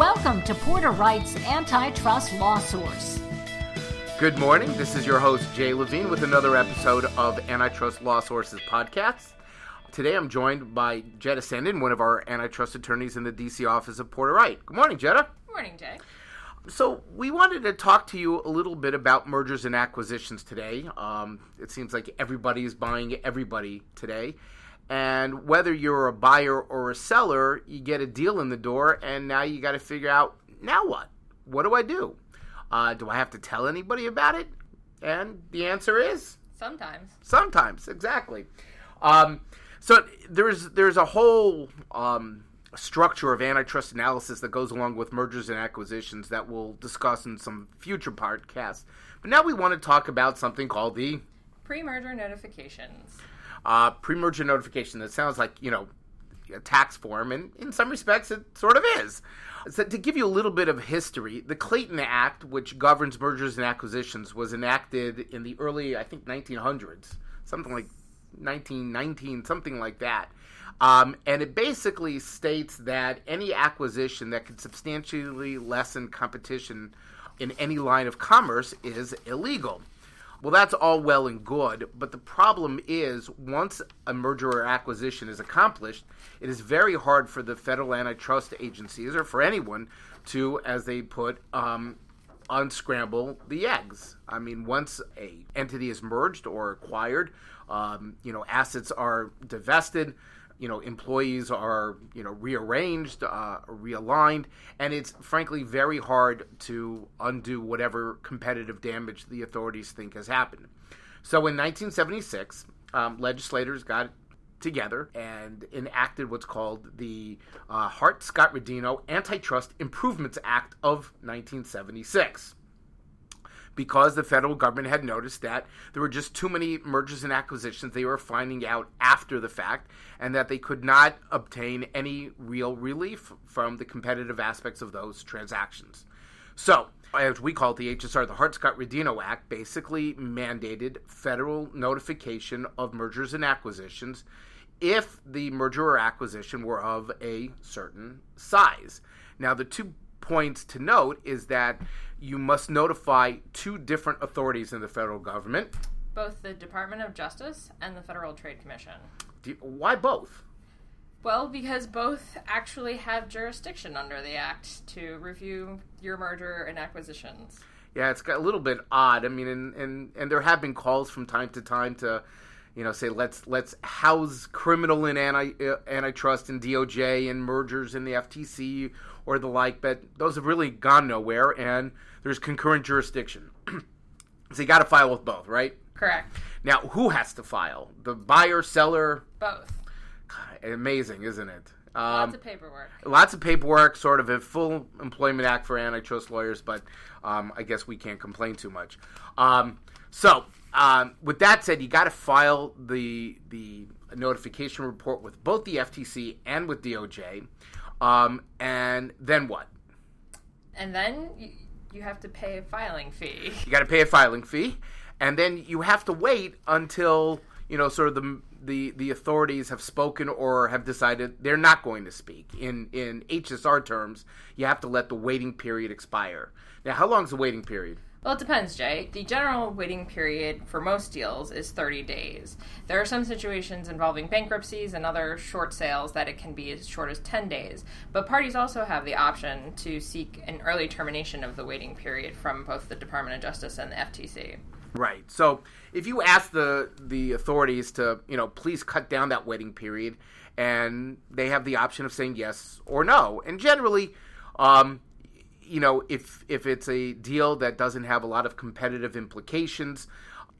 Welcome to Porter Wright's Antitrust Law Source. Good morning. This is your host, Jay Levine, with another episode of Antitrust Law Sources podcast. Today I'm joined by Jetta Sandin, one of our antitrust attorneys in the DC office of Porter Wright. Good morning, Jetta. Good morning, Jay. So, we wanted to talk to you a little bit about mergers and acquisitions today. Um, it seems like everybody is buying everybody today. And whether you're a buyer or a seller, you get a deal in the door, and now you got to figure out now what? What do I do? Uh, do I have to tell anybody about it? And the answer is sometimes. Sometimes, exactly. Um, so there's there's a whole um, structure of antitrust analysis that goes along with mergers and acquisitions that we'll discuss in some future podcasts. But now we want to talk about something called the pre-merger notifications. Uh, pre-merger notification. That sounds like you know a tax form, and in some respects, it sort of is. So to give you a little bit of history, the Clayton Act, which governs mergers and acquisitions, was enacted in the early, I think, 1900s, something like 1919, something like that. Um, and it basically states that any acquisition that could substantially lessen competition in any line of commerce is illegal. Well, that's all well and good, but the problem is once a merger or acquisition is accomplished, it is very hard for the federal antitrust agencies or for anyone to, as they put, um, unscramble the eggs. I mean, once a entity is merged or acquired, um, you know, assets are divested you know employees are you know rearranged uh, realigned and it's frankly very hard to undo whatever competitive damage the authorities think has happened. So in 1976 um, legislators got together and enacted what's called the uh, hart-scott-rodino antitrust improvements act of 1976 because the federal government had noticed that there were just too many mergers and acquisitions they were finding out after the fact, and that they could not obtain any real relief from the competitive aspects of those transactions. So, as we call it, the HSR, the Hart Scott Rodino Act, basically mandated federal notification of mergers and acquisitions if the merger or acquisition were of a certain size. Now, the two points to note is that you must notify two different authorities in the federal government. Both the Department of Justice and the Federal Trade Commission. You, why both? Well, because both actually have jurisdiction under the Act to review your merger and acquisitions. Yeah, it's got a little bit odd. I mean, and, and, and there have been calls from time to time to, you know, say let's let's house criminal and anti uh, antitrust and DOJ and mergers in the FTC or the like, but those have really gone nowhere, and there's concurrent jurisdiction. so you got to file with both, right? Correct. Now, who has to file? The buyer, seller? Both. God, amazing, isn't it? Um, lots of paperwork. Lots of paperwork, sort of a full employment act for antitrust lawyers, but um, I guess we can't complain too much. Um, so, um, with that said, you got to file the the notification report with both the FTC and with DOJ. Um, and then what? And then you, you have to pay a filing fee. You got to pay a filing fee, and then you have to wait until you know sort of the the the authorities have spoken or have decided they're not going to speak. In in HSR terms, you have to let the waiting period expire. Now, how long is the waiting period? Well, it depends, Jay. The general waiting period for most deals is 30 days. There are some situations involving bankruptcies and other short sales that it can be as short as 10 days. But parties also have the option to seek an early termination of the waiting period from both the Department of Justice and the FTC. Right. So, if you ask the the authorities to, you know, please cut down that waiting period, and they have the option of saying yes or no, and generally, um, you know, if if it's a deal that doesn't have a lot of competitive implications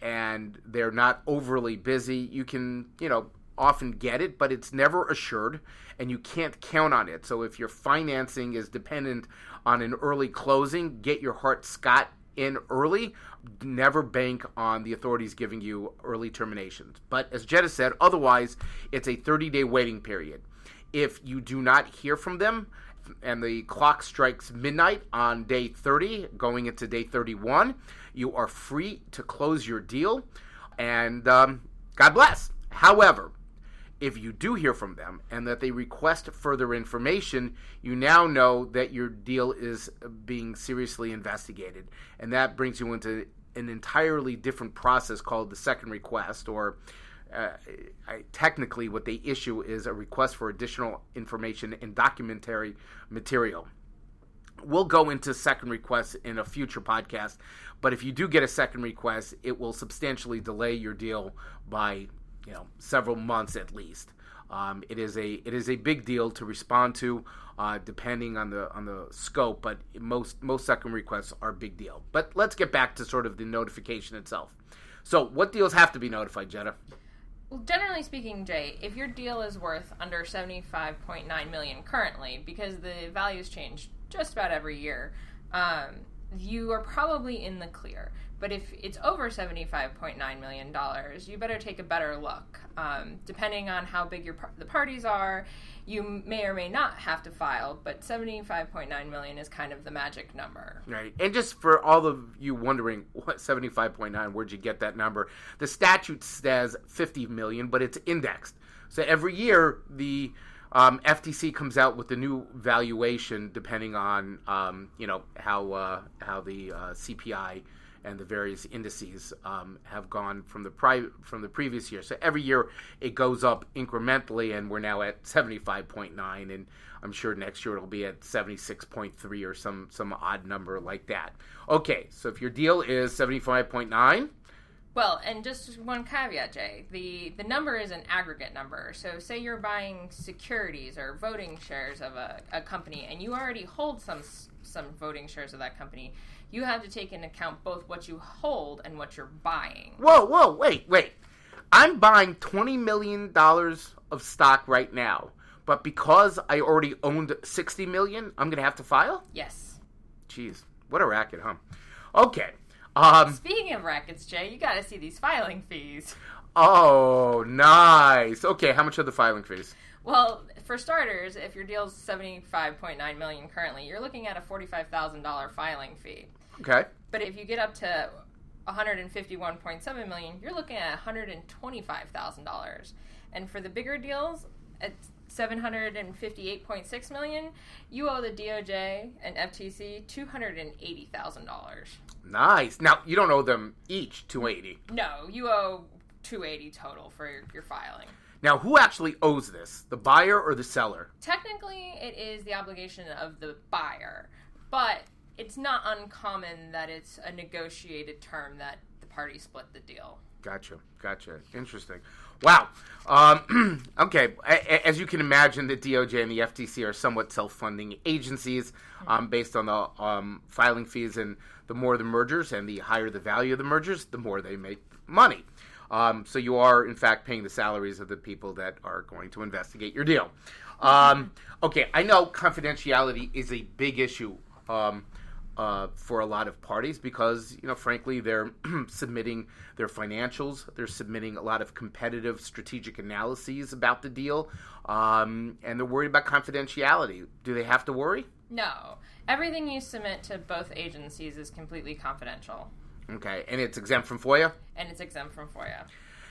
and they're not overly busy, you can, you know, often get it, but it's never assured and you can't count on it. So if your financing is dependent on an early closing, get your Hart Scott in early. Never bank on the authorities giving you early terminations. But as Jetta said, otherwise, it's a 30 day waiting period. If you do not hear from them, and the clock strikes midnight on day 30, going into day 31. You are free to close your deal, and um, God bless. However, If you do hear from them and that they request further information, you now know that your deal is being seriously investigated. And that brings you into an entirely different process called the second request, or uh, I, technically, what they issue is a request for additional information and documentary material. We'll go into second requests in a future podcast, but if you do get a second request, it will substantially delay your deal by you know several months at least. Um, it is a it is a big deal to respond to, uh, depending on the on the scope. But most most second requests are a big deal. But let's get back to sort of the notification itself. So, what deals have to be notified, Jetta? Well, generally speaking, Jay, if your deal is worth under 75.9 million currently, because the values change just about every year, um, you are probably in the clear. But if it's over $75.9 million, you better take a better look. Um, depending on how big your par- the parties are, you may or may not have to file, but 75.9 million is kind of the magic number. Right. And just for all of you wondering, what 75.9, where'd you get that number? The statute says 50 million, but it's indexed. So every year, the um, FTC comes out with the new valuation depending on um, you know how uh, how the uh, CPI and the various indices um, have gone from the pri- from the previous year. So every year it goes up incrementally, and we're now at seventy five point nine, and I'm sure next year it'll be at seventy six point three or some some odd number like that. Okay, so if your deal is seventy five point nine well, and just one caveat, Jay. The the number is an aggregate number. So, say you're buying securities or voting shares of a, a company, and you already hold some some voting shares of that company. You have to take into account both what you hold and what you're buying. Whoa, whoa, wait, wait. I'm buying twenty million dollars of stock right now, but because I already owned sixty million, I'm gonna have to file. Yes. Jeez, what a racket, huh? Okay. Um, Speaking of rackets, Jay, you got to see these filing fees. Oh, nice. Okay, how much are the filing fees? Well, for starters, if your deal's seventy five point nine million currently, you're looking at a forty five thousand dollar filing fee. Okay. But if you get up to one hundred and fifty one point seven million, you're looking at one hundred and twenty five thousand dollars. And for the bigger deals, at 758.6 million, you owe the DOJ and FTC $280,000. Nice. Now, you don't owe them each 280. No, you owe 280 total for your, your filing. Now, who actually owes this? The buyer or the seller? Technically, it is the obligation of the buyer, but it's not uncommon that it's a negotiated term that the parties split the deal. Gotcha. Gotcha. Interesting. Wow. Um, okay. As you can imagine, the DOJ and the FTC are somewhat self-funding agencies um, based on the um, filing fees, and the more the mergers and the higher the value of the mergers, the more they make money. Um, so you are, in fact, paying the salaries of the people that are going to investigate your deal. Um, okay, I know confidentiality is a big issue um, uh, for a lot of parties because, you know, frankly, they're submitting their financials, they're submitting a lot of competitive strategic analyses about the deal, um, and they're worried about confidentiality. Do they have to worry? No. Everything you submit to both agencies is completely confidential. Okay, and it's exempt from FOIA? And it's exempt from FOIA.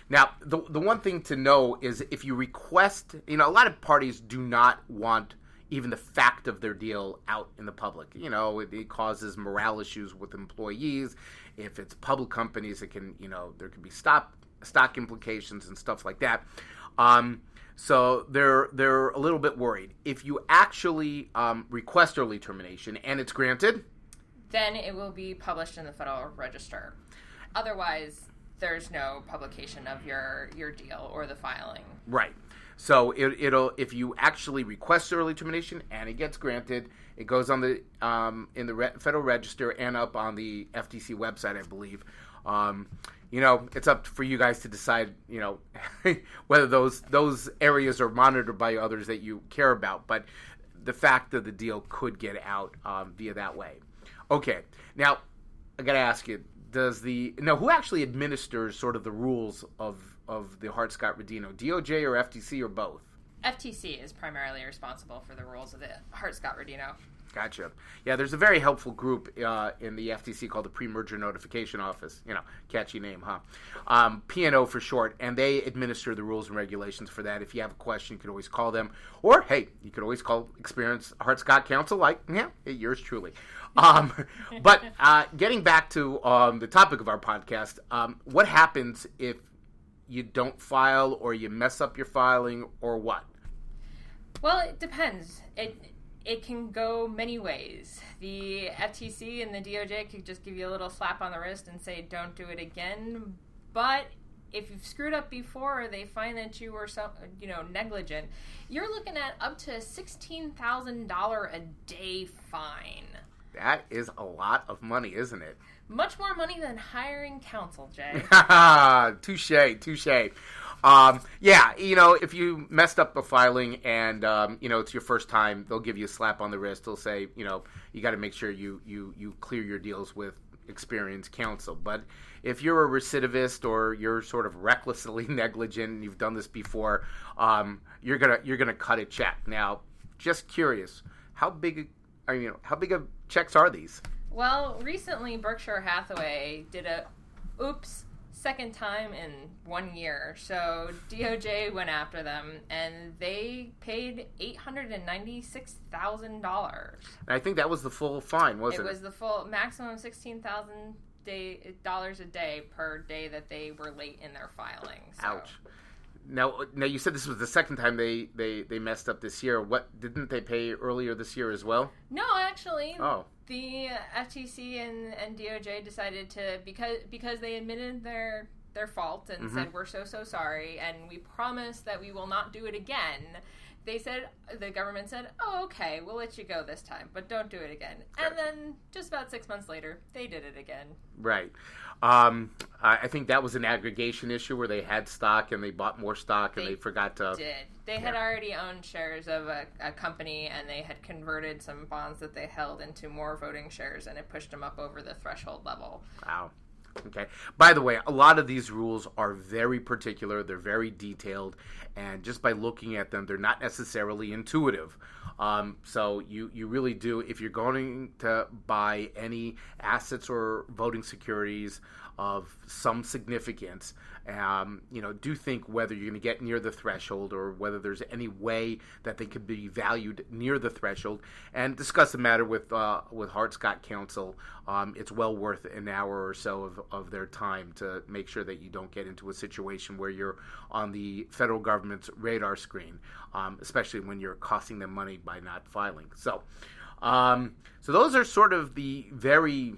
Now, the, the one thing to know is if you request, you know, a lot of parties do not want even the fact of their deal out in the public. You know, it, it, causes morale issues with employees. If it's public companies, it can, you know, there can be stock stock implications and stuff like that. Um, so they're they're a little bit worried. If you actually um, request early termination and it's granted, then it will be published in the Federal Register. Otherwise, there's no publication of your your deal or the filing. Right. So it, will if you actually request early termination and it gets granted, it goes on the um, in the Re- Federal Register and up on the FTC website, I believe. Um, you know, it's up for you guys to decide. You know, whether those those areas are monitored by others that you care about. But the fact that the deal could get out um, via that way. Okay, now I got to ask you: Does the now who actually administers sort of the rules of of the Hart Scott Rodino, DOJ or FTC or both? FTC is primarily responsible for the rules of the Hart-Scott-Rodino. Gotcha. Yeah, there's a very helpful group uh, in the FTC called the Pre-Merger Notification Office. You know, catchy name, huh? Um, PNO for short, and they administer the rules and regulations for that. If you have a question, you can always call them, or hey, you could always call Experience Hart Scott Counsel, like yeah, yours truly. Um, but uh, getting back to um, the topic of our podcast, um, what happens if you don't file, or you mess up your filing, or what? Well, it depends. It it can go many ways. The FTC and the DOJ could just give you a little slap on the wrist and say, don't do it again. But if you've screwed up before, they find that you were so, you know negligent. You're looking at up to sixteen thousand dollar a day fine. That is a lot of money, isn't it? Much more money than hiring counsel, Jay. touche, touche. Um, yeah, you know, if you messed up the filing and um, you know it's your first time, they'll give you a slap on the wrist. They'll say, you know, you got to make sure you you you clear your deals with experienced counsel. But if you're a recidivist or you're sort of recklessly negligent and you've done this before, um, you're gonna you're gonna cut a check. Now, just curious, how big are you know how big of checks are these? Well, recently Berkshire Hathaway did a oops second time in one year. So DOJ went after them, and they paid eight hundred and ninety six thousand dollars. I think that was the full fine, wasn't it? It was the full maximum sixteen thousand dollars a day per day that they were late in their filings. So. Ouch. Now, now you said this was the second time they, they, they messed up this year. What didn't they pay earlier this year as well? No, actually. Oh the FTC and, and DOJ decided to because because they admitted their their fault and mm-hmm. said we're so so sorry and we promise that we will not do it again. They said the government said, "Oh, okay, we'll let you go this time, but don't do it again." Sure. And then just about six months later, they did it again. Right. Um, I think that was an aggregation issue where they had stock and they bought more stock and they, they forgot to. Did they yeah. had already owned shares of a, a, company and they had converted some bonds that they held into more voting shares and it pushed them up over the threshold level. Wow. Okay. By the way, a lot of these rules are very particular, they're very detailed, and just by looking at them, they're not necessarily intuitive. Um, so you, you really do, if you're going to buy any assets or voting securities of some significance, um, you know, do think whether you're going to get near the threshold or whether there's any way that they could be valued near the threshold, and discuss the matter with uh, with Hart Scott Counsel. Um, it's well worth an hour or so of, of their time to make sure that you don't get into a situation where you're on the federal government's radar screen, um, especially when you're costing them money by not filing. So, um, so those are sort of the very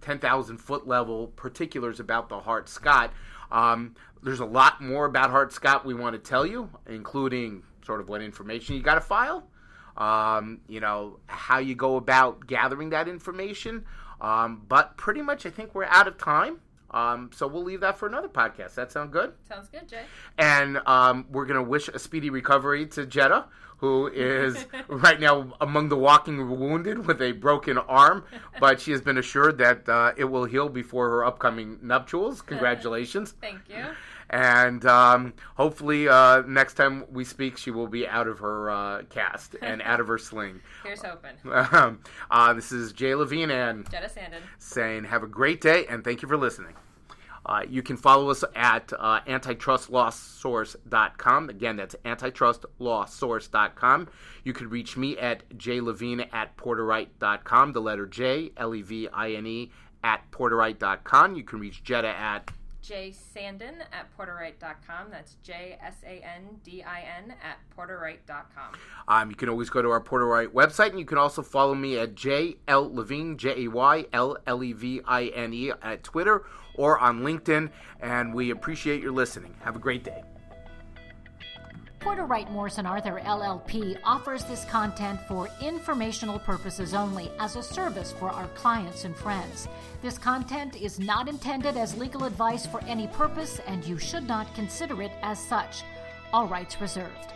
10,000 foot level particulars about the Hart Scott. Um, there's a lot more about Hart Scott we want to tell you, including sort of what information you got to file, um, you know, how you go about gathering that information. Um, but pretty much, I think we're out of time. Um, so we'll leave that for another podcast. That sound good? Sounds good, Jay. And um, we're going to wish a speedy recovery to Jetta, who is right now among the walking wounded with a broken arm, but she has been assured that uh, it will heal before her upcoming nuptials. Congratulations. Thank you. And um, hopefully, uh, next time we speak, she will be out of her uh, cast and out of her sling. Here's hoping. Um, uh, this is Jay Levine and Jetta Sandin saying, Have a great day and thank you for listening. Uh, you can follow us at uh, antitrustlawsource.com. Again, that's antitrustlawsource.com. You can reach me at jlevine at porterwright.com, the letter J, L E V I N E, at porterwright.com. You can reach Jetta at J Sandin at porterwright.com. That's J S A N D I N at porterwright.com. Um, you can always go to our Porter website, and you can also follow me at J L Levine, J A Y L L E V I N E, at Twitter or on LinkedIn. And we appreciate your listening. Have a great day. Porter Wright Morris & Arthur LLP offers this content for informational purposes only as a service for our clients and friends. This content is not intended as legal advice for any purpose, and you should not consider it as such. All rights reserved.